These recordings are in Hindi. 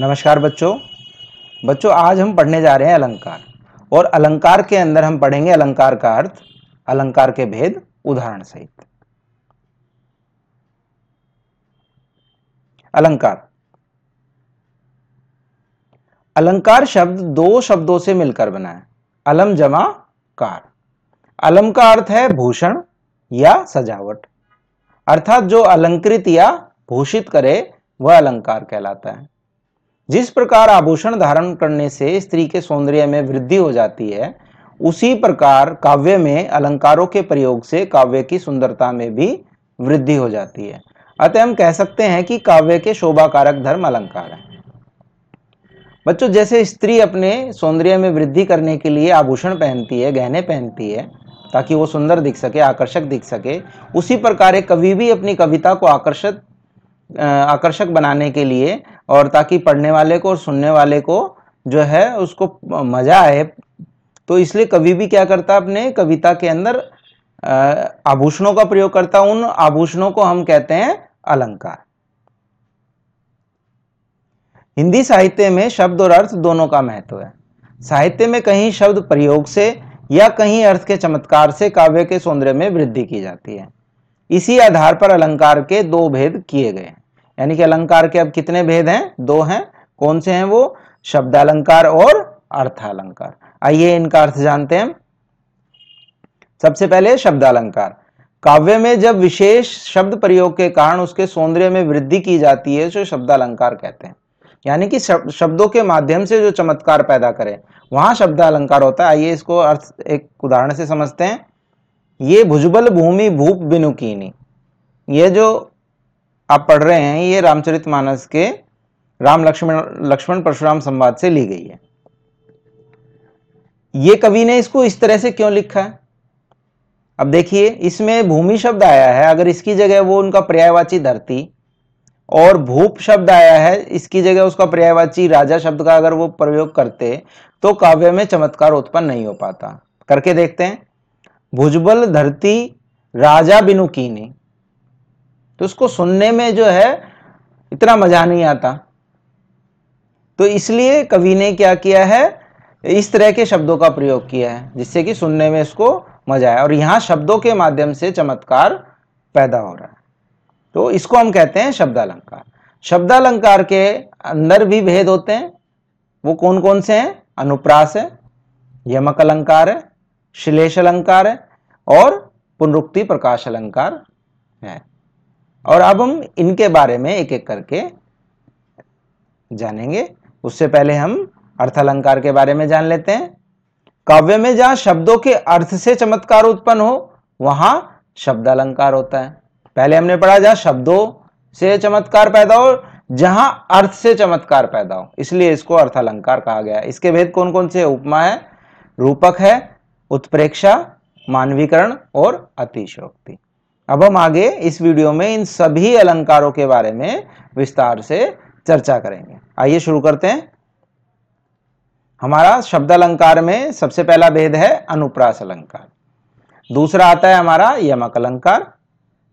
नमस्कार बच्चों। बच्चों, आज हम पढ़ने जा रहे हैं अलंकार। और अलंकार के अंदर हम पढ़ेंगे अलंकार का अर्थ, अलंकार के भेद, उदाहरण सहित। अलंकार। अलंकार शब्द दो शब्दों से मिलकर बना है। अलम जमा कार। अलम का अर्थ है भूषण या सजावट। अर्थात जो अलंकृत या भूषित करे, वह अलंकार कहलाता है। जिस प्रकार आभूषण धारण करने से स्त्री के सौंदर्य में वृद्धि हो जाती है, उसी प्रकार काव्य में अलंकारों के प्रयोग से काव्य की सुंदरता में भी वृद्धि हो जाती है। अतः हम कह सकते हैं कि काव्य के शोभा कारक धर्म अलंकार है। बच्चों, जैसे स्त्री अपने सौंदर्य में वृद्धि करने के लिए आभूषण पहनती है, गहने पहनती है, ताकि वो सुंदर दिख सके, आकर्षक दिख सके, उसी प्रकार एक कवि भी अपनी कविता को आकर्षक आकर्षक बनाने के लिए और ताकि पढ़ने वाले को और सुनने वाले को जो है उसको मज़ा आए। तो इसलिए कवि भी क्या करता अपने कविता के अंदर आभूषणों का प्रयोग करता उन आभूषणों को हम कहते हैं अलंकार। हिंदी साहित्य में शब्द और अर्थ दोनों का महत्व है। साहित्य में कहीं शब्द प्रयोग से या कहीं अर्थ के चमत्कार से काव्य के सौंदर्य में वृद्धि की जाती है। इसी आधार पर अलंकार के दो भेद किए गए यानी कि अलंकार के अब कितने भेद हैं? दो हैं। कौन से हैं वो? शब्द अलंकार और अर्थालंकार। आइए इनका अर्थ जानते हैं सबसे पहले शब्द अलंकार काव्य में जब विशेष शब्द प्रयोग के कारण उसके सौंदर्य में वृद्धि की जाती है जो शब्द अलंकार कहते हैं। यानी कि शब्दों के माध्यम से जो चमत्कार पैदा करे, वहाँ शब्द अलंकार होता है। आइए इसको अर्थ, एक उदाहरण से समझते हैं। ये भुजबल भूमि भूप बिनुकीनी। ये जो आप पढ़ रहे हैं, ये रामचरित मानस के राम लक्ष्मण लक्ष्मण परशुराम संवाद से ली गई है। ये कवि ने इसको इस तरह से क्यों लिखा? है अब देखिए, इसमें भूमि शब्द आया है, अगर इसकी जगह वो उनका पर्यायवाची धरती, और भूप शब्द आया है, इसकी जगह उसका पर्यायवाची राजा शब्द का अगर वो प्रयोग करते तो काव्य में चमत्कार उत्पन्न नहीं हो पाता। करके देखते हैं। भुजबल धरती राजा बिनु कीनी। तो उसको सुनने में जो है, इतना मज़ा नहीं आता। तो इसलिए कवि ने क्या किया है, इस तरह के शब्दों का प्रयोग किया है, जिससे कि सुनने में इसको मज़ा आए। और यहाँ शब्दों के माध्यम से चमत्कार पैदा हो रहा है। तो इसको हम कहते हैं शब्दालंकार। शब्दालंकार के अंदर भी भेद होते हैं। वो कौन कौन से हैं? अनुप्रास है, यमक अलंकार है श्लेष अलंकार है और पुनरुक्ति प्रकाश अलंकार है। और अब हम इनके बारे में एक एक करके जानेंगे। उससे पहले हम अर्थ अलंकार के बारे में जान लेते हैं। काव्य में जहाँ शब्दों के अर्थ से चमत्कार उत्पन्न हो, वहाँ शब्द अलंकार होता है। पहले हमने पढ़ा जहाँ शब्दों से चमत्कार पैदा हो, जहाँ अर्थ से चमत्कार पैदा हो। इसलिए इसको अर्थ अलंकार कहा गया इसके भेद कौन कौन से उपमा है, रूपक है उत्प्रेक्षा, मानवीकरण और अतिशोक्ति अब हम आगे इस वीडियो में इन सभी अलंकारों के बारे में विस्तार से चर्चा करेंगे। आइए शुरू करते हैं। हमारा शब्द अलंकार में सबसे पहला भेद है अनुप्रास अलंकार दूसरा आता है हमारा यमक अलंकार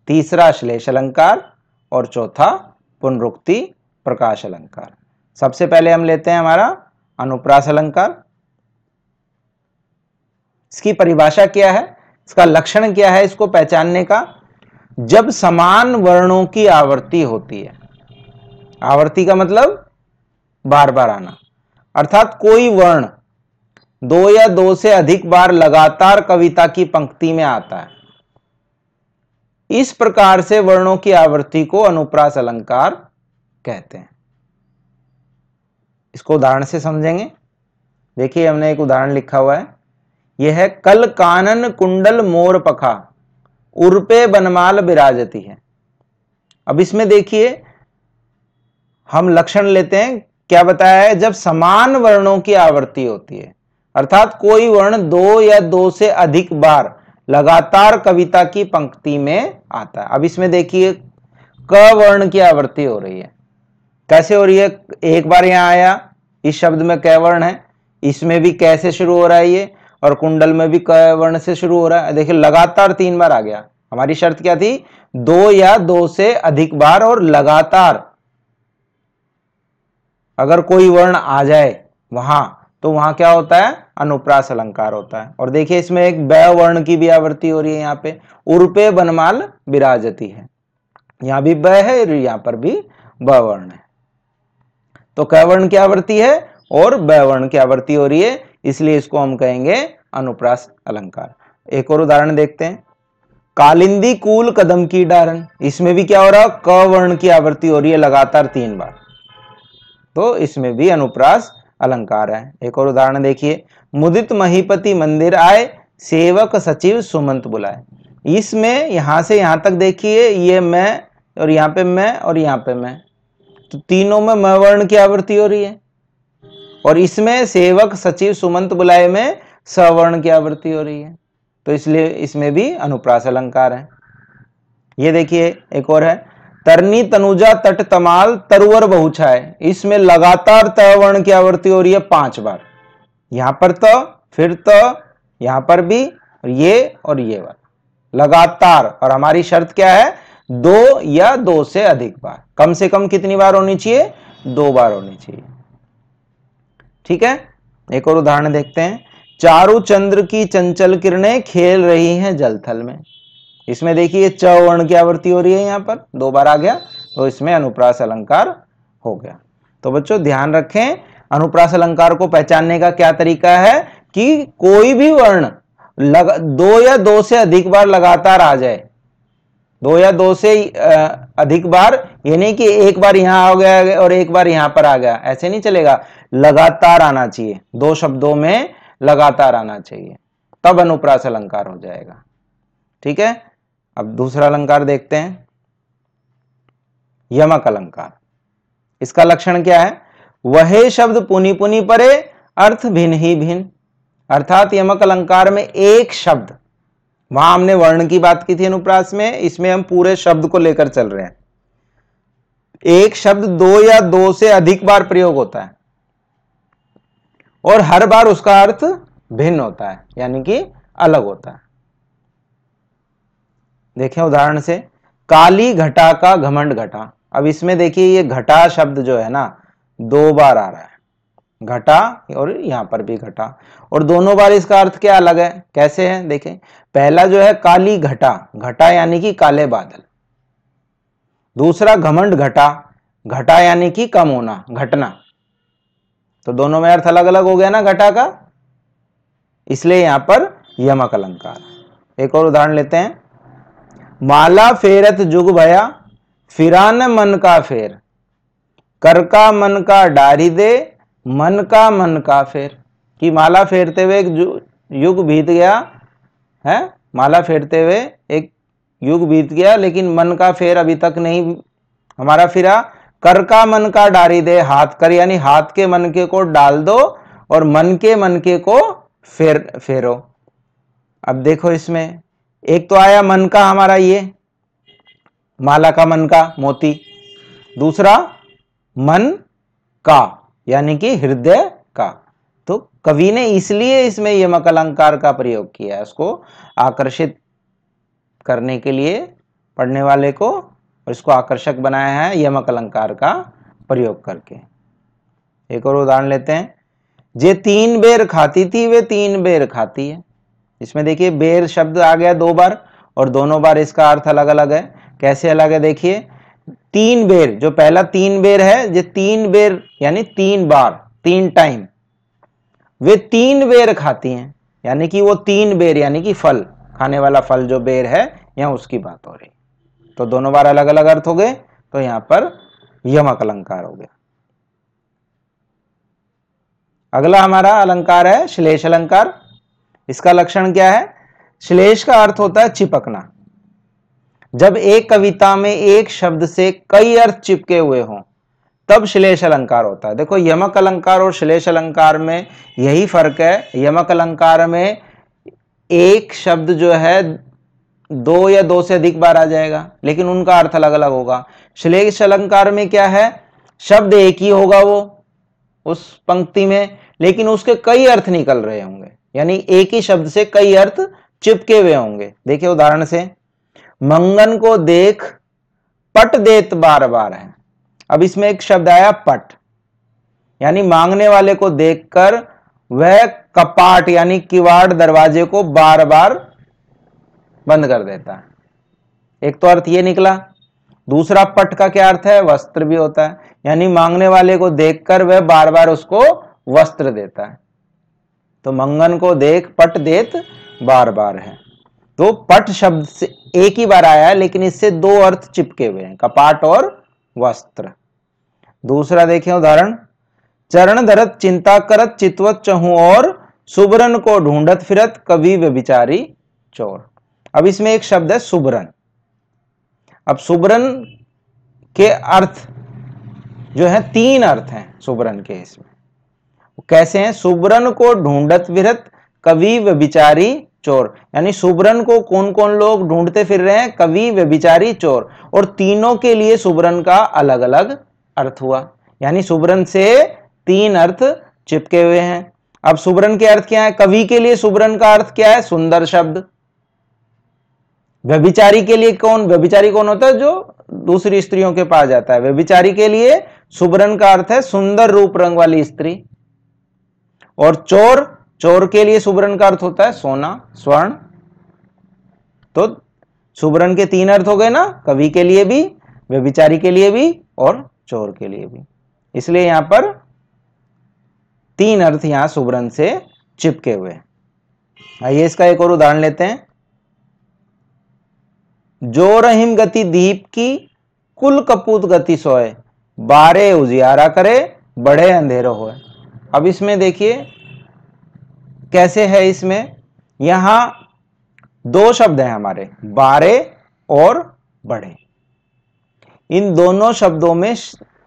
तीसरा श्लेष अलंकार और चौथा पुनरुक्ति प्रकाश अलंकार सबसे पहले हम लेते हैं हमारा अनुप्रास अलंकार इसकी परिभाषा क्या है? इसका लक्षण क्या है इसको पहचानने का? जब समान वर्णों की आवर्ती होती है। आवर्ती का मतलब बार बार आना। अर्थात कोई वर्ण दो या दो से अधिक बार लगातार कविता की पंक्ति में आता है। इस प्रकार से वर्णों की आवृत्ति को अनुप्रास अलंकार कहते हैं। इसको उदाहरण से समझेंगे। देखिए, हमने एक उदाहरण लिखा हुआ है। यह है, कल कानन कुंडल मोर पखा, उर्पे बनमाल विराजती है। अब इसमें देखिए, हम लक्षण लेते हैं, क्या बताया है, जब समान वर्णों की आवृत्ति होती है, अर्थात कोई वर्ण दो या दो से अधिक बार लगातार कविता की पंक्ति में आता है। अब इसमें देखिए, क वर्ण की आवृत्ति हो रही है। कैसे हो रही है? एक बार यहाँ आया, इस शब्द में क वर्ण है, इसमें भी कैसे शुरू हो रहा है ये? और कुंडल में भी क वर्ण से शुरू हो रहा है। देखिए, लगातार तीन बार आ गया। हमारी शर्त क्या थी? दो या दो से अधिक बार और लगातार। अगर कोई वर्ण आ जाए वहाँ तो वहाँ क्या होता है? अनुप्रास अलंकार होता है। और देखिए, इसमें एक ब वर्ण की भी आवृत्ति हो रही है यहाँ पे। उर्पे बनमाल विराजती है। यहाँ भी ब है यहाँ पर भी ब वर्ण है। तो क वर्ण की आवृत्ति है और ब वर्ण की आवृत्ति हो रही है। इसलिए इसको हम कहेंगे अनुप्रास अलंकार। एक और उदाहरण देखते हैं। कालिंदी कूल कदम की डारन इसमें भी क्या हो रहा? है क वर्ण की आवृत्ति हो रही है लगातार तीन बार। तो इसमें भी अनुप्रास अलंकार है। एक और उदाहरण देखिए। मुदित महीपति मंदिर आए, सेवक सचिव सुमंत बुलाए। इसमें यहाँ से यहाँ तक देखिए, ये मैं और यहाँ पे मैं और यहाँ पे मैं। तो तीनों में म वर्ण की आवृत्ति हो रही है। और इसमें सेवक सचिव सुमंत बुलाए में सवर्ण की आवृत्ति हो रही है। तो इसलिए इसमें भी अनुप्रास अलंकार है। ये देखिए, एक और है। तरनी तनुजा तट तमाल तरुवर बहुछाए। इसमें लगातार तवर्ण की आवृत्ति हो रही है पाँच बार। यहाँ पर तो फिर तो यहाँ पर भी, और ये और ये बार लगातार, और हमारी शर्त क्या है? दो या दो से अधिक बार। कम से कम कितनी बार होनी चाहिए? दो बार होनी चाहिए। ठीक है? एक और उदाहरण देखते हैं। चारु चंद्र की चंचल किरणें खेल रही हैं जलथल में। इसमें देखिए च वर्ण की आवृत्ति हो रही है यहाँ पर। दो बार आ गया तो इसमें अनुप्रास अलंकार हो गया। तो बच्चों ध्यान रखें अनुप्रास अलंकार को पहचानने का क्या तरीका है कि कोई भी वर्ण लग, दो या दो से अधिक बार लगातार आ जाए। दो या दो से अधिक बार, ये नहीं कि एक बार यहाँ आ गया और एक बार यहाँ पर आ गया। ऐसे नहीं चलेगा। लगातार आना चाहिए। दो शब्दों में लगातार आना चाहिए। तब अनुप्रास अलंकार हो जाएगा। ठीक है? अब दूसरा अलंकार देखते हैं। यमक अलंकार। इसका लक्षण क्या है? वह शब्द पुनि पुनि परे, अर्थ भिन्न ही भिन्न। अर्थात यमक अलंकार में एक शब्द वहाँ हमने वर्ण की बात की थी अनुप्रास में, इसमें हम पूरे शब्द को लेकर चल रहे हैं। एक शब्द दो या दो से अधिक बार प्रयोग होता है। और हर बार उसका अर्थ भिन्न होता है, यानी कि अलग होता है। देखें उदाहरण से, काली घटा का घमंड घटा। अब इसमें देखिए, ये घटा शब्द जो है ना, दो बार आ रहा है। घटा और यहाँ पर भी घटा। और दोनों बार इसका अर्थ क्या अलग है? कैसे है? देखें। पहला जो है काली घटा। घटा यानी कि काले बादल। दूसरा घमंड घटा। घटा यानी कि कम होना, घटना। तो दोनों में अर्थ अलग अलग हो गया ना घटा का? इसलिए यहाँ पर यमक अलंकार। एक और उदाहरण लेते हैं। माला फेरत जुग भया, फिरान मन का फेर। कर का मन का डारी दे मन का मन का फेर। कि माला फेरते हुए एक युग बीत गया, है? माला फेरते हुए एक युग बीत गया, लेकिन मन का फेर अभी तक नहीं हमारा फिरा। कर का मन का डारी दे, हाथ कर, यानी हाथ के मन के को डाल दो और मन के मन के को फेर, फेरो। अब देखो इसमें, एक तो आया मन का हमारा ये, माला का मन का, मोती। दूसरा, मन का। यानी कि हृदय का। तो कवि ने इसलिए इसमें यमक अलंकार का प्रयोग किया है, उसको आकर्षित करने के लिए, पढ़ने वाले को, और इसको आकर्षक बनाया है यमक अलंकार का प्रयोग करके। एक और उदाहरण लेते हैं। जे तीन बेर खाती थी, वे तीन बेर खाती है। इसमें देखिए, बेर शब्द आ गया दो बार, और दोनों बार इसका अर्थ अलग अलग है। कैसे अलग है? देखिए तीन बेर, जो पहला तीन बेर है जो तीन बेर, यानी तीन बार, तीन टाइम वे तीन बेर खाती हैं, यानी कि वो तीन बेर, यानी कि फल, खाने वाला फल जो बेर है यहाँ उसकी बात हो रही। तो दोनों बार अलग अलग अर्थ हो गए तो यहाँ पर यमक अलंकार हो गया। अगला हमारा अलंकार है, श्लेष अलंकार। इसका लक्षण क्या है? श्लेष का अर्थ होता है चिपकना। जब एक कविता में एक शब्द से कई अर्थ चिपके हुए हों, तब श्लेष अलंकार होता है। देखो, यमक अलंकार और श्लेष अलंकार में यही फ़र्क है। यमक अलंकार में एक शब्द जो है, दो या दो से अधिक बार आ जाएगा, लेकिन उनका अर्थ अलग अलग होगा। श्लेष अलंकार में क्या है? शब्द एक ही होगा वो, उस पंक्ति में, लेकिन उसके कई अर्थ निकल रहे होंगे। यानी एक ही शब्द से कई अर्थ चिपके हुए होंगे। देखिए उदाहरण से मंगन को देख, पट देत बार बार है। अब इसमें एक शब्द आया, पट। यानी मांगने वाले को देखकर वह कपाट, यानी किवाड़ दरवाजे को बार बार बंद कर देता है। एक तो अर्थ ये निकला। दूसरा, पट का क्या अर्थ है? वस्त्र भी होता है। यानी मांगने वाले को देखकर वह बार बार उसको वस्त्र देता है। तो मंगन को देख, पट देत बार बार है। तो पट शब्द से एक ही बार आया है, लेकिन इससे दो अर्थ चिपके हुए हैं, कपाट और वस्त्र। दूसरा देखें उदाहरण। चरण धरत, चिंता करत, चितवत, चहु और सुबरन को ढूंढत फिरत, कवि व्यभिचारी, चोर। अब इसमें एक शब्द है, सुबरन। अब सुबरन के अर्थ जो है, तीन अर्थ हैं सुबरन के इसमें। कैसे हैं? सुबरन को ढूंढत विरत कवि व्यभिचारी चोर। यानी सुबरन को कौन कौन लोग ढूंढते फिर रहे हैं? कवि, व्यभिचारी, चोर। और तीनों के लिए सुबरन का अलग अलग अर्थ हुआ। यानी सुबरन से तीन अर्थ चिपके हुए हैं। अब सुबरन के अर्थ क्या है? कवि के लिए सुबरन का अर्थ क्या है? सुंदर शब्द। व्यभिचारी के लिए कौन? व्यभिचारी कौन होता है? जो दूसरी स्त्रियों के पास जाता है। व्यभिचारी के लिए सुबरन का अर्थ है सुंदर रूप रंग वाली स्त्री। और चोर चोर के लिए सुबरन का अर्थ होता है सोना, स्वर्ण। तो सुबरन के तीन अर्थ हो गए ना, कवि के लिए भी, व्यभिचारी के लिए भी और चोर के लिए भी। इसलिए यहाँ पर तीन अर्थ यहाँ सुबरन से चिपके हुए आइए इसका एक और उदाहरण लेते हैं। जो रहीम गति दीप की, कुल कपूत गति सोए, बारे उजियारा करे बड़े अंधेरो होए। अब इसमें देखिए कैसे है इसमें? यहाँ दो शब्द हैं हमारे, बारे और बड़े। इन दोनों शब्दों में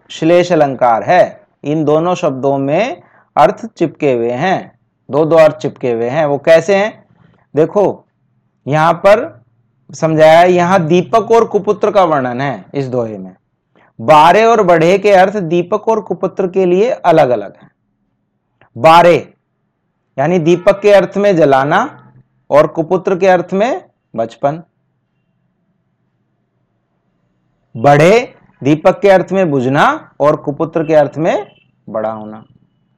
श्लेष अलंकार है। इन दोनों शब्दों में अर्थ चिपके हुए हैं। दो दो अर्थ चिपके हुए हैं। वो कैसे हैं? देखो, यहाँ पर समझाया, यहाँ दीपक और कुपुत्र का वर्णन है इस दोहे में। बारे और बढ़े के अर्थ दीपक और कुपुत्र के लिए अलग अलग हैं। बारे यानी दीपक के अर्थ में जलाना और कुपुत्र के अर्थ में बचपन। बढ़े दीपक के अर्थ में बुझना और कुपुत्र के अर्थ में बड़ा होना।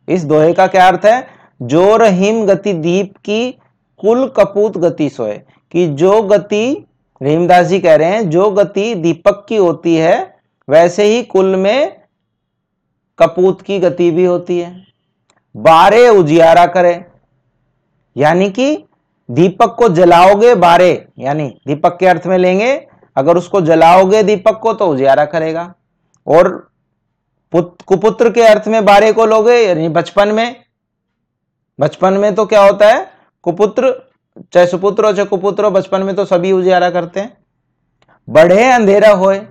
इस दोहे का क्या अर्थ है? जो रहीम गति दीप की कुल कपूत गति सोए। कि जो गति रहीमदास जी कह रहे हैं, जो गति दीपक की होती है, वैसे ही कुल में कपूत की गति भी होती है। बारे उजियारा करे। यानी कि दीपक को जलाओगे बारे, यानी दीपक के अर्थ में लेंगे, अगर उसको जलाओगे दीपक को तो उजियारा करेगा। और कुपुत्र के अर्थ में बारे को लोगे, यानी बचपन में बचपन में तो क्या होता है, कुपुत्र, चाहे सुपुत्र हो, चाहे कुपुत्र हो, बचपन में तो सभी उजियारा करते हैं। बढ़े अंधेरा होए,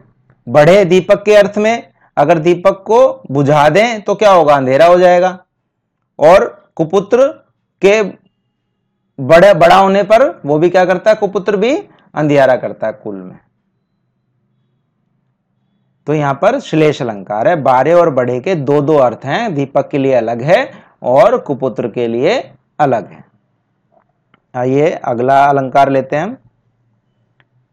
बढ़े दीपक के अर्थ में, अगर दीपक को बुझा दें तो क्या होगा, अंधेरा हो जाएगा। और कुपुत्र के बड़े बड़ा होने पर वो भी क्या करता है, कुपुत्र भी अंधियारा करता है कुल में। तो यहाँ पर श्लेष अलंकार है। बारे और बड़े के दो दो अर्थ हैं, दीपक के लिए अलग है और कुपुत्र के लिए अलग है। आइए अगला अलंकार लेते हैं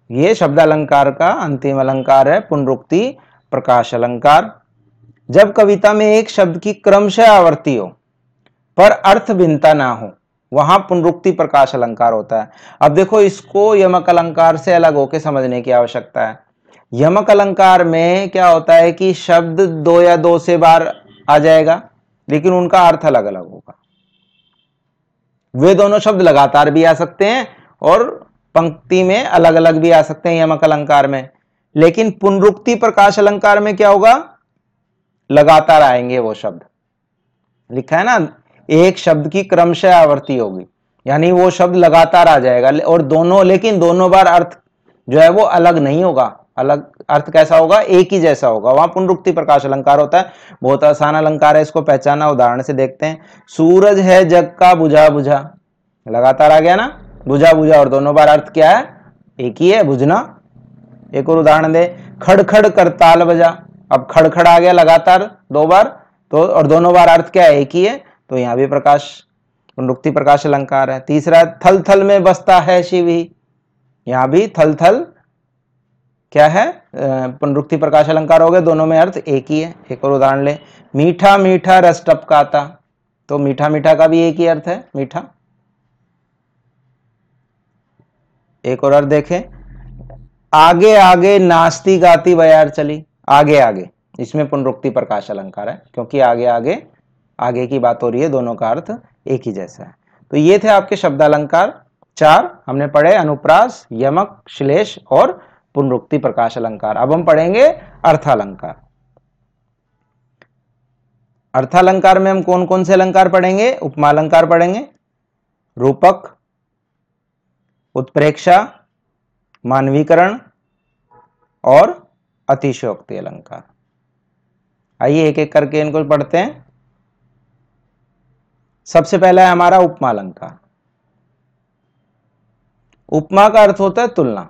ये शब्द अलंकार का अंतिम अलंकार है, पुनरुक्ति प्रकाश अलंकार। जब कविता में एक शब्द की क्रमशः आवर्ती हो, पर अर्थ भिन्नता ना हो वहाँ पुनरुक्ति प्रकाश अलंकार होता है। अब देखो, इसको यमक अलंकार से अलग होकर समझने की आवश्यकता है। यमक अलंकार में क्या होता है कि शब्द दो या दो से बार आ जाएगा, लेकिन उनका अर्थ अलग अलग होगा। वे दोनों शब्द लगातार भी आ सकते हैं और पंक्ति में अलग अलग भी आ सकते हैं यमक अलंकार में। लेकिन पुनरुक्ति प्रकाश अलंकार में क्या होगा? लगातार आएँगे वो शब्द। लिखा है ना? एक शब्द की क्रमशः आवर्ती होगी। यानी वो शब्द लगातार आ जाएगा और दोनों, लेकिन दोनों बार अर्थ जो है वो अलग नहीं होगा। अलग, अर्थ कैसा होगा? एक ही जैसा होगा। वहाँ पुनरुक्ति प्रकाश अलंकार होता है। बहुत आसान अलंकार है, इसको पहचाना। उदाहरण से देखते हैं। सूरज है जग का बुझा बुझा लगातार आ गया ना? बुझा बुझा और दोनों बार अर्थ क्या है? एक ही है, बुझना। एक और उदाहरण दे। खड़खड़ कर ताल बजा। अब खड़खड़ आ गया लगातार, दो बार तो और दोनों बार अर्थ क्या है? एक ही है। तो यहाँ भी प्रकाश पुनरुक्ति प्रकाश अलंकार है। तीसरा थल थल में बसता है शिव ही। यहाँ भी थल थल क्या है? पुनरुक्ति प्रकाश अलंकार हो गए, दोनों में अर्थ एक ही है। एक और उदाहरण ले। मीठा मीठा रस टपकाता तो मीठा मीठा का भी एक ही अर्थ है, मीठा। एक और अर्थ देखें। आगे आगे नाचती गाती बयार चली। आगे आगे। इसमें पुनरुक्ति प्रकाश अलंकार है, क्योंकि आगे आगे आगे की बात हो रही है, दोनों का अर्थ एक ही जैसा है। तो ये थे आपके शब्द अलंकार चार, हमने पढ़े अनुप्रास, यमक, श्लेष और पुनरुक्ति प्रकाश अलंकार। अब हम पढ़ेंगे अर्थालंकार। अर्थालंकार में हम कौन कौन से अलंकार पढ़ेंगे? उपमालंकार पढ़ेंगे। रूपक, उत्प्रेक्षा, मानवीकरण और अतिशयोक्ति अलंकार। आइए एक एक करके इनको पढ़ते हैं। सबसे पहला है हमारा उपमा अलंकार। उपमा का अर्थ होता है तुलना।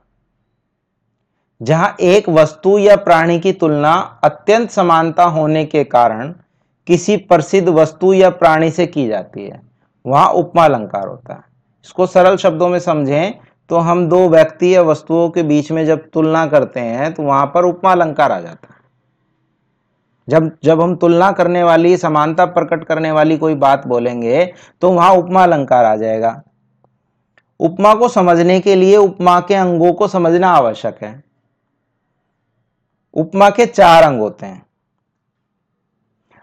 जहाँ एक वस्तु या प्राणी की तुलना अत्यंत समानता होने के कारण किसी प्रसिद्ध वस्तु या प्राणी से की जाती है, वहाँ उपमा अलंकार होता है। इसको सरल शब्दों में समझें तो हम दो व्यक्ति या वस्तुओं के बीच में जब तुलना करते हैं तो वहाँ पर उपमा अलंकार आ जाता है। जब जब हम तुलना करने वाली, समानता प्रकट करने वाली कोई बात बोलेंगे तो वहाँ उपमा अलंकार आ जाएगा। उपमा को समझने के लिए उपमा के अंगों को समझना आवश्यक है। उपमा के चार अंग होते हैं।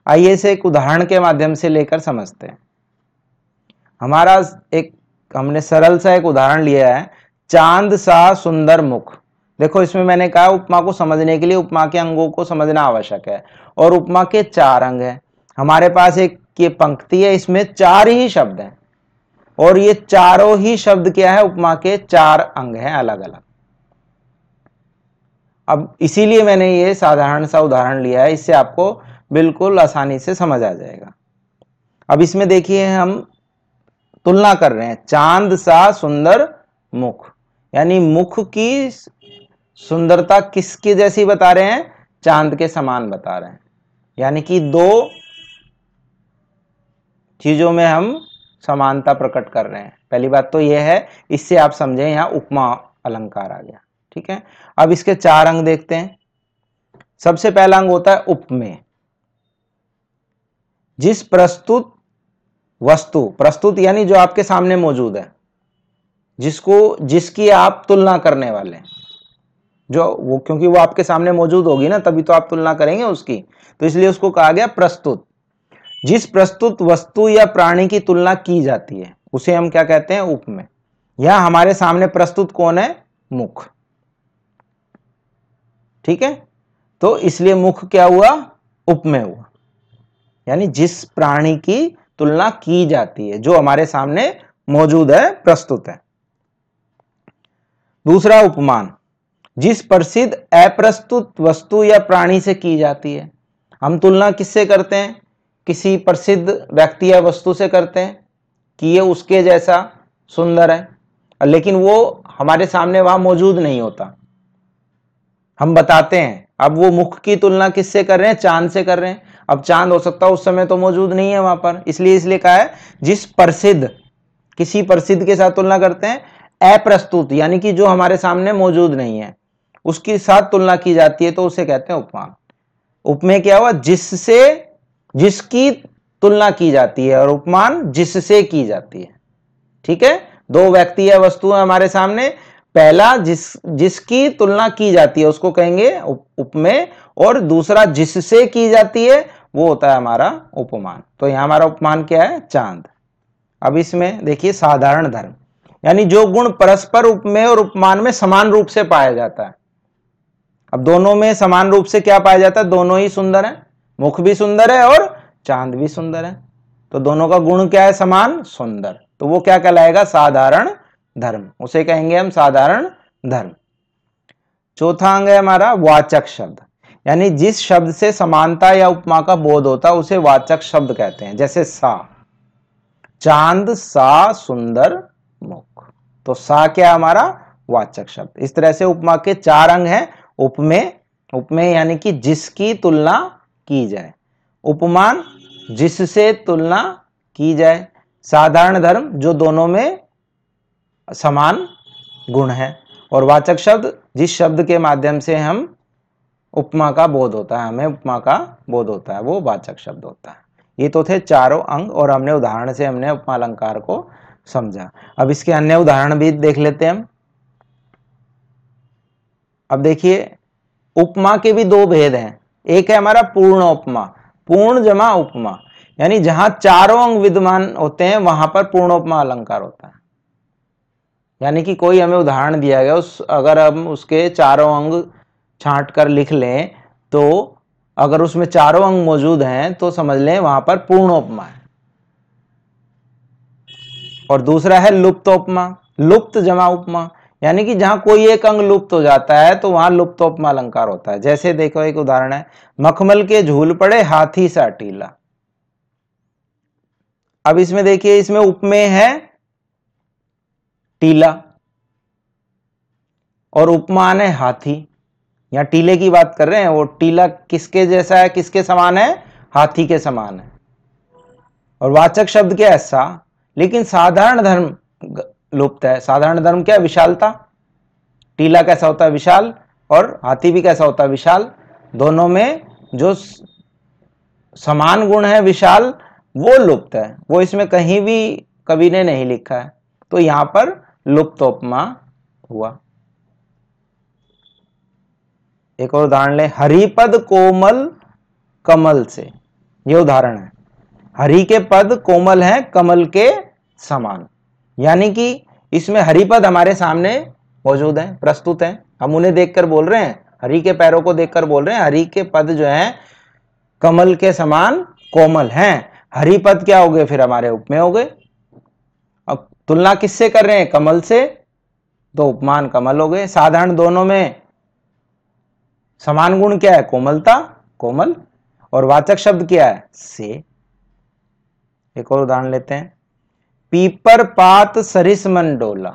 आइए इसे एक उदाहरण के माध्यम से लेकर समझते हैं। हमारा एक, हमने सरल सा एक उदाहरण लिया है, चाँद सा सुंदर मुख। देखो, इसमें मैंने कहा उपमा को समझने के लिए उपमा के अंगों को समझना आवश्यक है और उपमा के चार अंग हैं। हमारे पास एक, ये पंक्ति है, इसमें चार ही शब्द हैं। और ये चारों ही शब्द क्या है? उपमा के चार अंग हैं अलग अलग अब इसीलिए मैंने ये साधारण सा उदाहरण लिया है, इससे आपको बिल्कुल आसानी से समझ आ जाएगा। अब इसमें देखिए, हम तुलना कर रहे हैं, चाँद सा सुंदर मुख, यानी मुख की सुंदरता किसके जैसी बता रहे हैं? चाँद के समान बता रहे हैं। यानी कि दो चीज़ों में हम समानता प्रकट कर रहे हैं। पहली बात तो यह है, इससे आप समझें, यहाँ उपमा अलंकार आ गया, ठीक है? अब इसके चार अंग देखते हैं। सबसे पहला अंग होता है उपमेय। जिस प्रस्तुत वस्तु, प्रस्तुत यानी जो आपके सामने मौजूद है, जिसको, जिसकी आप तुलना करने वाले हैं। जो वो, क्योंकि वो आपके सामने मौजूद होगी ना, तभी तो आप तुलना करेंगे उसकी। तो इसलिए उसको कहा गया प्रस्तुत। जिस प्रस्तुत वस्तु या प्राणी की तुलना की जाती है, उसे हम क्या कहते हैं? उपमेय यहाँ हमारे सामने प्रस्तुत कौन है? मुख। ठीक है? तो इसलिए मुख क्या हुआ? उपमेय हुआ। यानी जिस प्राणी की तुलना की जाती है, जो हमारे सामने मौजूद है, प्रस्तुत है। दूसरा उपमान। जिस प्रसिद्ध अप्रस्तुत वस्तु या प्राणी से की जाती है। हम तुलना किससे करते हैं? किसी प्रसिद्ध व्यक्ति या वस्तु से करते हैं। कि ये उसके जैसा सुंदर है। लेकिन वो हमारे सामने वहाँ मौजूद नहीं होता। हम बताते हैं, अब वो मुख की तुलना किससे कर रहे हैं? चाँद से कर रहे हैं। अब चाँद हो सकता है उस समय तो मौजूद नहीं है वहाँ पर। इसलिए इसलिए कहा है, जिस प्रसिद्ध, किसी प्रसिद्ध के साथ तुलना करते हैं, अप्रस्तुत, यानी कि जो हमारे सामने मौजूद नहीं है। उसके साथ तुलना की जाती है तो उसे कहते हैं उपमान। उपमेय क्या हुआ? जिससे, जिसकी तुलना की जाती है और उपमान जिससे की जाती है। ठीक है? दो व्यक्ति या वस्तु है हमारे सामने। पहला, जिस, जिसकी तुलना की जाती है, उसको कहेंगे उपमेय, और दूसरा, जिससे की जाती है, वो होता है हमारा उपमान। तो यहाँ हमारा उपमान क्या है? चाँद। अब इसमें देखिए, साधारण धर्म। यानी जो गुण परस्पर उपमेय और उपमान में समान रूप से पाया जाता है। अब दोनों में समान रूप से क्या पाया जाता है? दोनों ही सुंदर है। मुख भी सुंदर है और चाँद भी सुंदर है। तो दोनों का गुण क्या है? समान, सुंदर। तो वो क्या कहलाएगा? साधारण धर्म। उसे कहेंगे हम साधारण धर्म। चौथा अंग है हमारा वाचक शब्द। यानी जिस शब्द से समानता या उपमा का बोध होता उसे वाचक शब्द कहते हैं। जैसे सा। चाँद, सा, सुंदर, मुख। तो सा क्या हमारा? वाचक शब्द। इस तरह से उपमा के चार अंग हैं। उपमेय उपमेय यानी कि जिसकी तुलना की जाए। उपमान जिससे तुलना की जाए। साधारण धर्म जो दोनों में समान गुण है। और वाचक शब्द जिस शब्द के माध्यम से हम उपमा का बोध होता है, हमें उपमा का बोध होता है, वो वाचक शब्द होता है। ये तो थे चारों अंग और हमने उदाहरण से हमने उपमा अलंकार को समझा। अब इसके अन्य उदाहरण भी देख लेते हैं हम। अब देखिए, उपमा के भी दो भेद हैं। एक है हमारा पूर्ण उपमा, पूर्ण जमा उपमा। यानी जहाँ चारों अंग विद्यमान होते हैं, वहाँ पर पूर्ण उपमा अलंकार होता है। यानी कि कोई हमें उदाहरण दिया गया, उस, अगर हम उसके चारों अंग छांट कर लिख लें तो अगर उसमें चारों अंग मौजूद हैं तो समझ लें वहाँ पर पूर्ण उपमा है। और दूसरा है लुप्त उपमा, लुप्त जमा उपमा। यानी कि जहाँ कोई एक अंग लुप्त हो जाता है तो वहाँ लुप्त उपमा अलंकार होता है। जैसे देखो, एक उदाहरण है, मखमल के झूल पड़े, हाथी सा टीला अब इसमें देखिए, इसमें उपमेय है, टीला। और उपमान है हाथी। यहाँ टीले की बात कर रहे हैं, वो टीला किसके जैसा है, किसके समान है? हाथी के समान है। और वाचक शब्द क्या है? सा। लेकिन साधारण धर्म लुप्त है। साधारण धर्म क्या विशालता। टीला कैसा होता है? विशाल और हाथी भी कैसा होता है? विशाल। दोनों में जो समान गुण है, विशाल, वो लुप्त है। वो इसमें कहीं भी कवि ने नहीं लिखा है। तो यहाँ पर लुप्त उपमा हुआ। एक और उदाहरण ले। हरिपद कोमल कमल से। ये उदाहरण है। हरि के पद कोमल हैं, कमल के समान। यानी कि इसमें हरिपद हमारे सामने मौजूद हैं, प्रस्तुत हैं। हम उन्हें देखकर बोल रहे हैं, हरि के पैरों को देखकर बोल रहे हैं, हरि के पद जो हैं, कमल के समान कोमल हैं। हरिपद क्या हो गए फिर हमारे उपमेय हो गए? अब तुलना किससे कर रहे हैं? कमल से? तो उपमान कमल हो गए। साधारण दोनों में समान गुण क्या है? कोमलता, कोमल। और वाचक शब्द क्या है? से। एक और उदाहरण लेते हैं। पीपर पात सरिस मन डोला।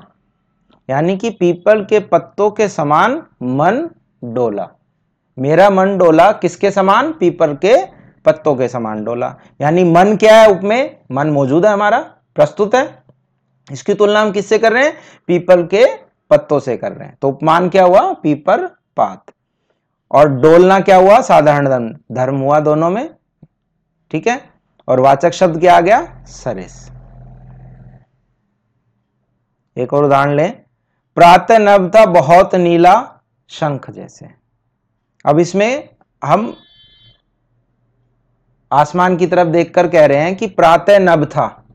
यानी कि पीपल के पत्तों के समान मन डोला। मेरा मन डोला किसके समान? पीपल के पत्तों के समान डोला। यानी मन क्या है उपमें मन मौजूद है हमारा, प्रस्तुत है। इसकी तुलना हम किससे कर रहे हैं? पीपल के पत्तों से कर रहे हैं। तो उपमान क्या हुआ? पीपर पात। और डोलना क्या हुआ? साधारण धर्म धर्म हुआ दोनों में। ठीक है? और वाचक शब्द क्या आ गया? सरिस। एक और उदाहरण लें। प्रातः नभ था बहुत नीला शंख जैसे। अब इसमें हम आसमान की तरफ़ देखकर कह रहे हैं कि प्रातः नभ था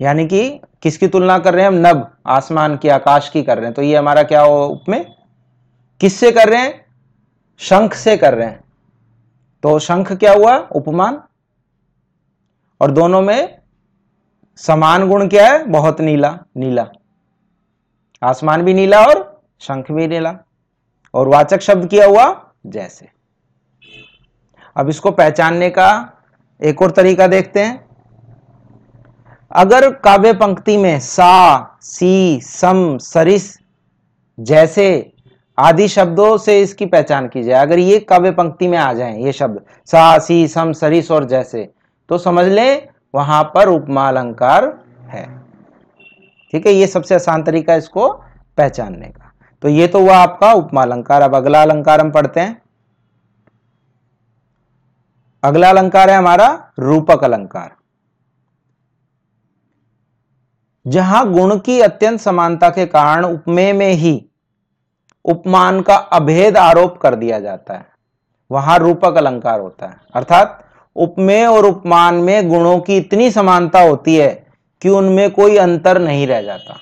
यानी कि किसकी तुलना कर रहे हैं हम? नभ, आसमान की, आकाश की कर रहे हैं। तो ये हमारा क्या हो उपमें किससे कर रहे हैं? शंख से कर रहे हैं। तो शंख क्या हुआ? उपमान। और दोनों में समान गुण क्या है? बहुत नीला नीला। आसमान भी नीला और शंख भी नीला। और वाचक शब्द किया हुआ? जैसे। अब इसको पहचानने का एक और तरीका देखते हैं। अगर काव्य पंक्ति में सा, सी, सम, सरिस जैसे आदि शब्दों से इसकी पहचान की जाए, अगर ये काव्य पंक्ति में आ जाए, ये शब्द, सा, सी, सम, सरिस और जैसे तो समझ लें वहाँ पर उपमा अलंकार है। ठीक है, ये सबसे आसान तरीका इसको पहचानने का। तो ये तो हुआ आपका उपमा अलंकार अब अगला अलंकार हम पढ़ते हैं। अगला अलंकार है हमारा रूपक अलंकार। जहाँ गुण की अत्यंत समानता के कारण उपमेय में ही उपमान का अभेद आरोप कर दिया जाता है, वहाँ रूपक अलंकार होता है। अर्थात उपमेय और उपमान में गुणों की इतनी समानता होती है कि उनमें कोई अंतर नहीं रह जाता।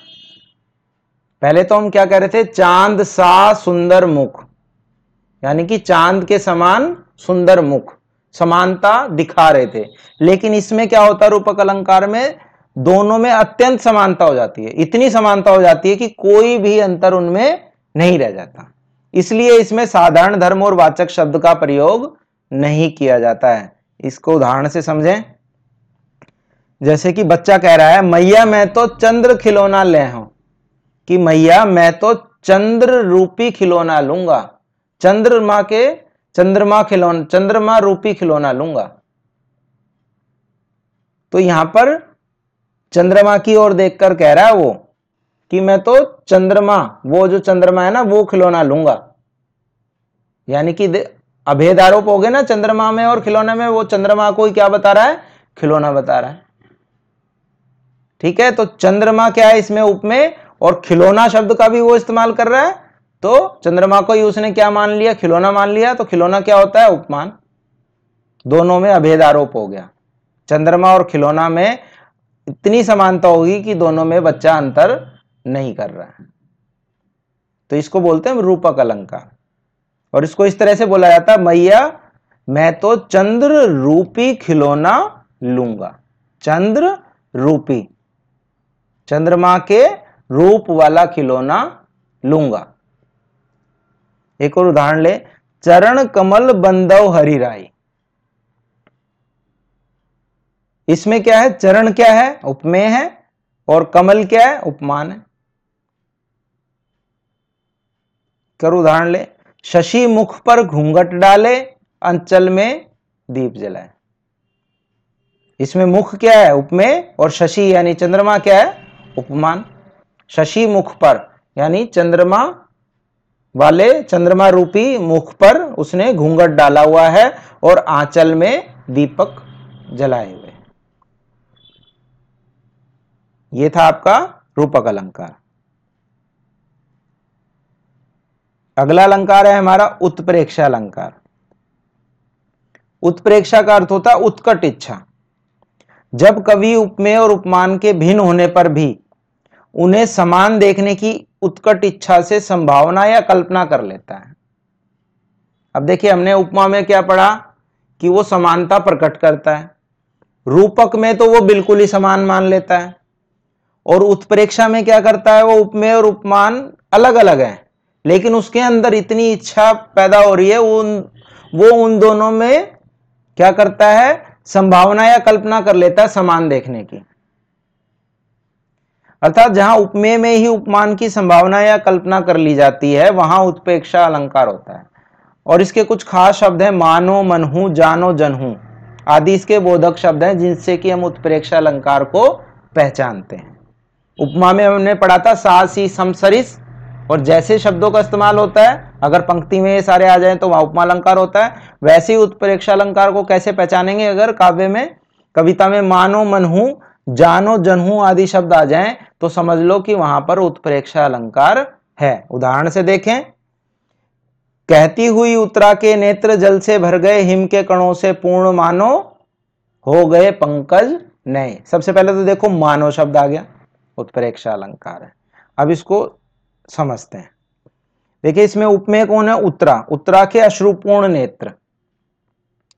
पहले तो हम क्या कह रहे थे? चाँद सा सुंदर मुख। यानी कि चाँद के समान सुंदर मुख। समानता दिखा रहे थे। लेकिन इसमें क्या होता है रूपक अलंकार में? दोनों में अत्यंत समानता हो जाती है। इतनी समानता हो जाती है कि कोई भी अंतर उनमें नहीं रह जाता। इसलिए इसमें साधारण धर्म और वाचक शब्द का प्रयोग नहीं किया जाता है। इसको उदाहरण से समझें। जैसे कि बच्चा कह रहा है, मैया, मैं तो चंद्र खिलौना ले हूँ। कि, मैया, मैं तो चंद्र रूपी खिलौना लूँगा। चंद्रमा के, चंद्रमा खिलौना, चंद्रमा रूपी खिलौना लूँगा। तो यहाँ पर चंद्रमा की ओर देखकर कह रहा है वो, कि, मैं तो चंद्रमा, वो जो चंद्रमा है ना, वो खिलौना लूँगा। यानी कि अभेद आरोप हो गए ना चंद्रमा में और खिलौने में, वो चंद्रमा को ही क्या बता रहा है? खिलौना बता रहा है। ठीक है? तो चंद्रमा क्या है इसमें उपमेय और खिलौना शब्द का भी वो इस्तेमाल कर रहा है। तो चंद्रमा को ही उसने क्या मान लिया? खिलौना मान लिया। तो खिलौना क्या होता है? उपमान। दोनों में अभेद आरोप हो गया। चंद्रमा और खिलौना में इतनी समानता होगी कि दोनों में बच्चा अंतर नहीं कर रहा है। तो इसको बोलते हैं रूपक अलंकार। और इसको इस तरह से बोला जाता मैया, मैं तो चंद्र रूपी खिलौना लूँगा। चंद्र रूपी, चंद्रमा के रूप वाला खिलौना लूँगा। एक और उदाहरण ले, चरण कमल बंदव हरिराई इसमें क्या है? चरण क्या है? उपमेय है। और कमल क्या है? उपमान है। कर उदाहरण ले शशि मुख पर घूंघट डाले, अंचल में दीप जलाए। इसमें मुख क्या है? उपमेय और शशि यानी चंद्रमा क्या है? उपमान। शशि मुख पर यानी चंद्रमा वाले चंद्रमा रूपी मुख पर उसने घूंघट डाला हुआ है और आंचल में दीपक जलाए हुए। ये था आपका रूपक अलंकार। अगला अलंकार है हमारा उत्प्रेक्षा अलंकार। उत्प्रेक्षा का अर्थ होता है उत्कट इच्छा। जब कवि उपमेय और उपमान के भिन्न होने पर भी उन्हें समान देखने की उत्कट इच्छा से संभावना या कल्पना कर लेता है। अब देखिए, हमने उपमा में क्या पढ़ा कि वो समानता प्रकट करता है। रूपक में तो वो बिल्कुल ही समान मान लेता है। और उत्प्रेक्षा में क्या करता है? वो उपमेय और उपमान अलग अलग है। लेकिन उसके अंदर इतनी इच्छा पैदा हो रही है उन, वो उन दोनों में क्या करता है? संभावना या कल्पना कर लेता है समान देखने की। अर्थात जहाँ उपमेय में ही उपमान की संभावना या कल्पना कर ली जाती है, वहाँ उत्प्रेक्षा अलंकार होता है। और इसके कुछ खास शब्द हैं, मानो, मनहू, जानो, जनहू आदि इसके बोधक शब्द हैं, जिनसे कि हम उत्प्रेक्षा अलंकार को पहचानते हैं। उपमा में हमने पढ़ा था सासी समसरिस और जैसे शब्दों का इस्तेमाल होता है, अगर पंक्ति में ये सारे आ जाए तो वहाँ उपमा अलंकार होता है। वैसे ही उत्प्रेक्षा अलंकार को कैसे पहचानेंगे अगर काव्य में? कविता में मानो मनहू, जानो जनहू आदि शब्द आ जाएँ तो समझ लो कि वहाँ पर उत्प्रेक्षा अलंकार है। उदाहरण से देखें। कहती हुई उत्तरा के नेत्र जल से भर गए, हिम के कणों से पूर्ण मानो, हो गए पंकज नए। सबसे पहले तो देखो मानो शब्द आ गया, उत्प्रेक्षा अलंकार है। अब इसको समझते हैं। देखिए, इसमें उपमेय कौन है? उत्तरा। उत्तरा के अश्रुपूर्ण नेत्र।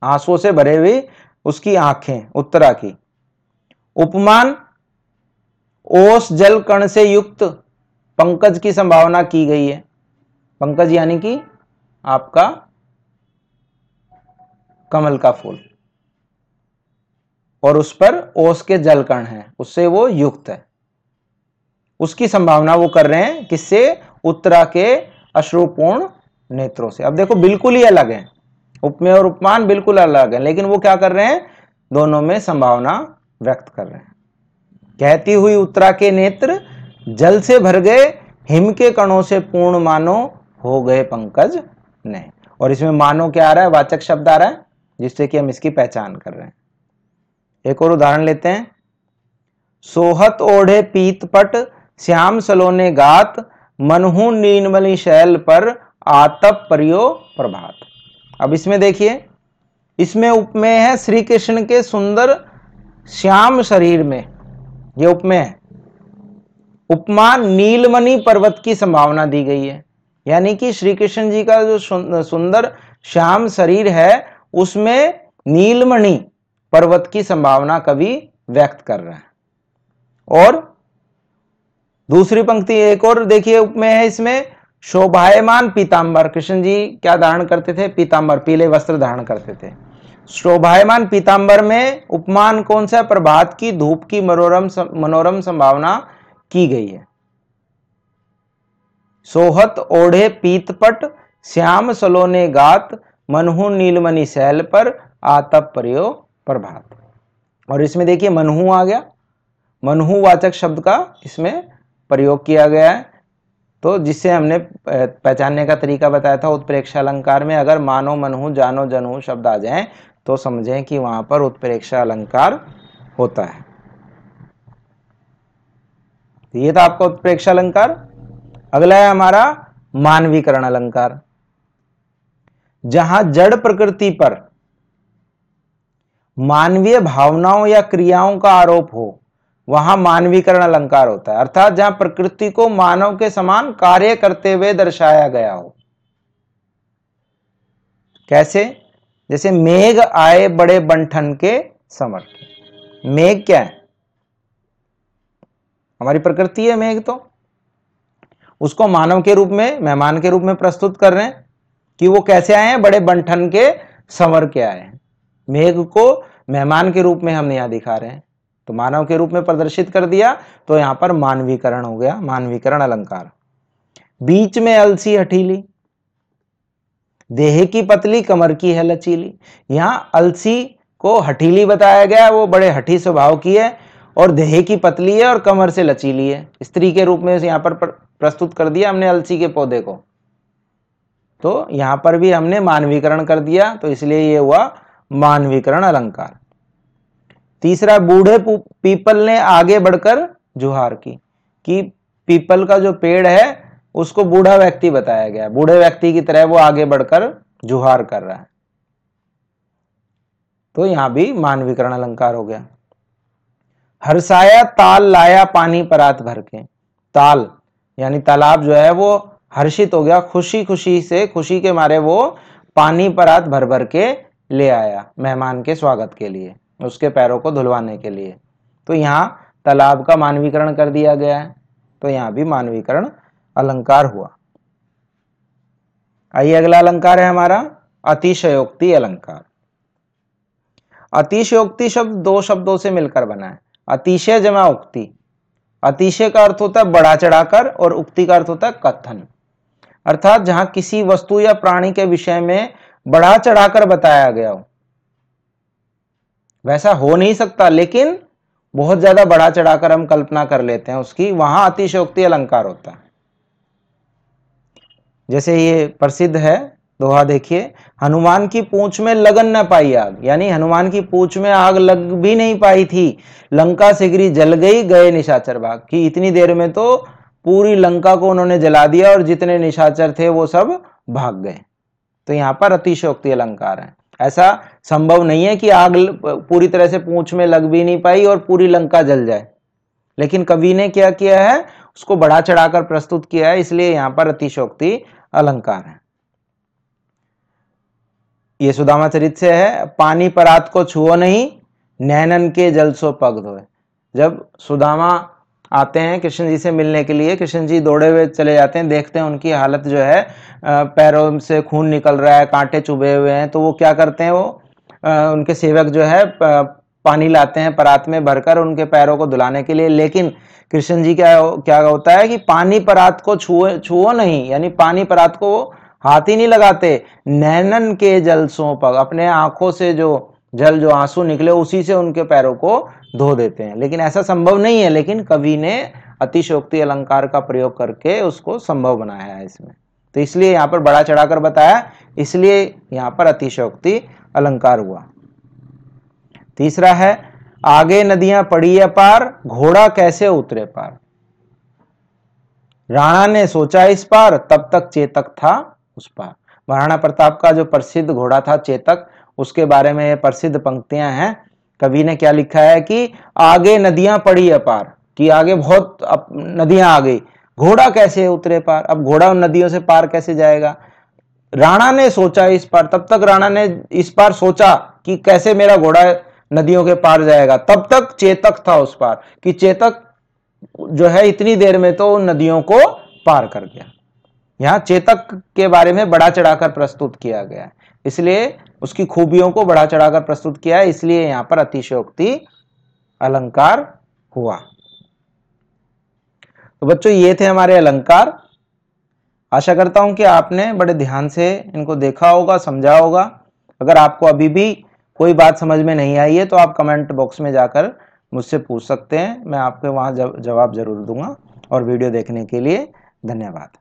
आंसुओं से भरे हुए उसकी आँखें, उत्तरा की। उपमान, ओस जल कण से युक्त पंकज की संभावना की गई है। पंकज यानी कि आपका कमल का फूल। और उस पर ओस के जल कण है, उससे वो युक्त है। उसकी संभावना वो कर रहे हैं किससे? उत्तरा के अश्रुपूर्ण नेत्रों से। अब देखो, बिल्कुल ही अलग है। उपमेय और उपमान बिल्कुल अलग है, लेकिन वो क्या कर रहे हैं? दोनों में संभावना व्यक्त कर रहे हैं। कहती हुई उत्तरा के नेत्र जल से भर गए, हिम के कणों से पूर्ण मानो हो गए पंकज ने। और इसमें मानो क्या आ रहा है? वाचक शब्द आ रहा है, जिससे कि हम इसकी पहचान कर रहे हैं। एक और उदाहरण लेते हैं। सोहत ओढ़े पीतपट श्याम सलोने गात, मनहु नीनमली शैल पर आतप परियो प्रभात। अब इसमें देखिए, इसमें उपमेय है श्री कृष्ण के सुंदर श्याम शरीर में। ये उपमेय है। उपमान नीलमणि पर्वत की संभावना दी गई है। यानी कि श्री कृष्ण जी का जो सुंदर श्याम शरीर है, उसमें नीलमणि पर्वत की संभावना कवि व्यक्त कर रहा है। और दूसरी पंक्ति एक और देखिए में है इसमें। शोभायमान पीताम्बर कृष्ण जी क्या धारण करते थे? पीताम्बर पीले वस्त्र धारण करते थे। शोभायमान पीताम्बर में उपमान कौन सा? प्रभात की धूप की मनोरम मनोरम संभावना की गई है। सोहत, ओढ़े, पीतपट, श्याम, सलोने गात, मनहु, नीलमणि सैल पर आतप प्रयो प्रभात। और इसमें देखिए मनहू आ गया। मनहू वाचक शब्द का इसमें प्रयोग किया गया है। तो जिससे हमने पहचानने का तरीका बताया था, उत्प्रेक्षा अलंकार में अगर मानो मनहु, जानो जनहु शब्द आ जाए तो समझें कि वहाँ पर उत्प्रेक्षा अलंकार होता है। ये था आपका उत्प्रेक्षा अलंकार। अगला है हमारा मानवीकरण अलंकार। जहाँ जड़ प्रकृति पर मानवीय भावनाओं या क्रियाओं का आरोप हो वहाँ मानवीकरण अलंकार होता है। अर्थात जहाँ प्रकृति को मानव के समान कार्य करते हुए दर्शाया गया हो। कैसे? जैसे मेघ आए बड़े बंठन के समर मेघ क्या है? हमारी प्रकृति है मेघ तो। उसको मानव के रूप में, मेहमान के रूप में प्रस्तुत कर रहे हैं कि वो कैसे आए हैं? बड़े बंठन के संवर के आए हैं। मेघ को मेहमान के रूप में हम यहाँ दिखा रहे हैं। तो मानव के रूप में प्रदर्शित कर दिया तो यहाँ पर मानवीकरण हो गया, मानवीकरण अलंकार। बीच में अलसी हठीली, देह की पतली कमर की है लचीली। यहाँ अलसी को हठीली बताया गया, वो बड़े हठी स्वभाव की है और देह की पतली है और कमर से लचीली है। स्त्री के रूप में यहाँ पर प्रस्तुत कर दिया हमने अलसी के पौधे को। तो यहाँ पर भी हमने मानवीकरण कर दिया तो इसलिए ये हुआ मानवीकरण अलंकार। तीसरा बूढ़े पीपल ने आगे बढ़कर जुहार की, कि पीपल का जो पेड़ है, उसको बूढ़ा व्यक्ति बताया गया। बूढ़े व्यक्ति की तरह वो आगे बढ़कर जुहार कर रहा है। तो यहाँ भी मानवीकरण अलंकार हो गया। हर्षाया ताल लाया पानी परात भर के। ताल, यानी तालाब जो है, वो हर्षित हो गया। खुशी खुशी से, खुशी के मारे वो पानी परात भर भर के ले आया, मेहमान के स्वागत के लिए। उसके पैरों को धुलवाने के लिए। तो यहाँ तालाब का मानवीकरण कर दिया गया है। तो यहाँ भी मानवीकरण अलंकार हुआ। आइए अगला अलंकार है हमारा, अतिशयोक्ति अलंकार। अतिशयोक्ति शब्द दो शब्दों से मिलकर बना है। अतिशय जमा उक्ति। अतिशय का अर्थ होता है बढ़ा चढ़ाकर और उक्ति का अर्थ होता है कथन। अर्थात जहाँ किसी वस्तु या प्राणी के विषय में बढ़ा चढ़ाकर बताया गया हो वैसा हो नहीं सकता, लेकिन बहुत ज़्यादा बढ़ा चढ़ाकर हम कल्पना कर लेते हैं उसकी, वहाँ अतिशोक्ति अलंकार होता है। जैसे ये प्रसिद्ध है, दोहा देखिए, हनुमान की पूंछ में लगन न पाई आग, यानी हनुमान की पूंछ में आग लग भी नहीं पाई थी, लंका सिगरी जल गई, गए निशाचर बाग की। इतनी देर में तो पूरी लंका को उन्होंने जला दिया और जितने निशाचर थे वो सब भाग गए। तो यहाँ पर अतिशोक्ति अलंकार है। ऐसा संभव नहीं है कि आग पूरी तरह से पूंछ में लग भी नहीं पाई और पूरी लंका जल जाए। लेकिन कवि ने क्या किया है? उसको बढ़ा चढ़ाकर प्रस्तुत किया है, इसलिए यहाँ पर अतिशोक्ति अलंकार है। ये सुदामा चरित से है, पानी परात को छुओ नहीं, नैनन के जल सो पग धोए। जब सुदामा आते हैं कृष्ण जी से मिलने के लिए। कृष्ण जी दौड़े हुए चले जाते हैं, देखते हैं उनकी हालत जो है पैरों से खून निकल रहा है, कांटे चुभे हुए हैं। तो वो क्या करते हैं, वो उनके सेवक जो है पानी लाते हैं परात में भरकर उनके पैरों को धुलाने के लिए। लेकिन कृष्ण जी क्या क्या होता है कि पानी परात को छुओ छुओ नहीं, यानी पानी परात को हाथ ही नहीं लगाते। नैनन के जल पग अपने आँखों से जो जल जो आँसू निकले उसी से उनके पैरों को धो देते हैं। लेकिन ऐसा संभव नहीं है, लेकिन कवि ने अतिशोक्ति अलंकार का प्रयोग करके उसको संभव बनाया है इसमें। तो इसलिए यहाँ पर बड़ा चढ़ाकर बताया, इसलिए यहाँ पर अतिशोक्ति अलंकार हुआ। तीसरा है, आगे नदियाँ पड़ी अपार घोड़ा कैसे उतरे पार? राणा ने सोचा इस पार, तब तक चेतक था उस पार। महाराणा प्रताप का जो प्रसिद्ध घोड़ा था चेतक उसके बारे में प्रसिद्ध पंक्तियाँ हैं। कवि ने क्या लिखा है कि आगे नदियाँ पड़ी अपार कि आगे बहुत नदियाँ आ गई। घोड़ा कैसे उतरे पार? अब घोड़ा उन नदियों से पार कैसे जाएगा? राणा ने सोचा इस पार, तब तक राणा ने इस पार सोचा कि कैसे मेरा घोड़ा नदियों के पार जाएगा। तब तक चेतक था उस पार, कि चेतक जो है इतनी देर में तो उन नदियों को पार कर गया। यहाँ चेतक के बारे में बड़ा चढ़ाकर प्रस्तुत किया गया इसलिए उसकी खूबियों को बढ़ा चढ़ाकर प्रस्तुत किया है, इसलिए यहाँ पर अतिशयोक्ति अलंकार हुआ। तो बच्चों, ये थे हमारे अलंकार। आशा करता हूँ कि आपने बड़े ध्यान से इनको देखा होगा, समझा होगा। अगर आपको अभी भी कोई बात समझ में नहीं आई है तो आप कमेंट बॉक्स में जाकर मुझसे पूछ सकते हैं। मैं आपके वहाँ जवाब ज़रूर दूँगा। और वीडियो देखने के लिए धन्यवाद।